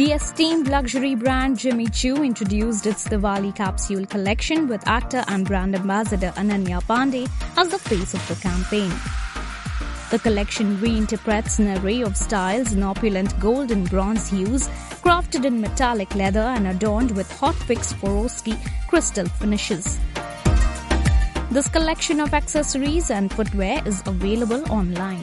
The esteemed luxury brand Jimmy Choo introduced its Diwali capsule collection with actor and brand ambassador Ananya Panday as the face of the campaign. The collection reinterprets an array of styles in opulent gold and bronze hues, crafted in metallic leather and adorned with hot fix Swarovski crystal finishes. This collection of accessories and footwear is available online.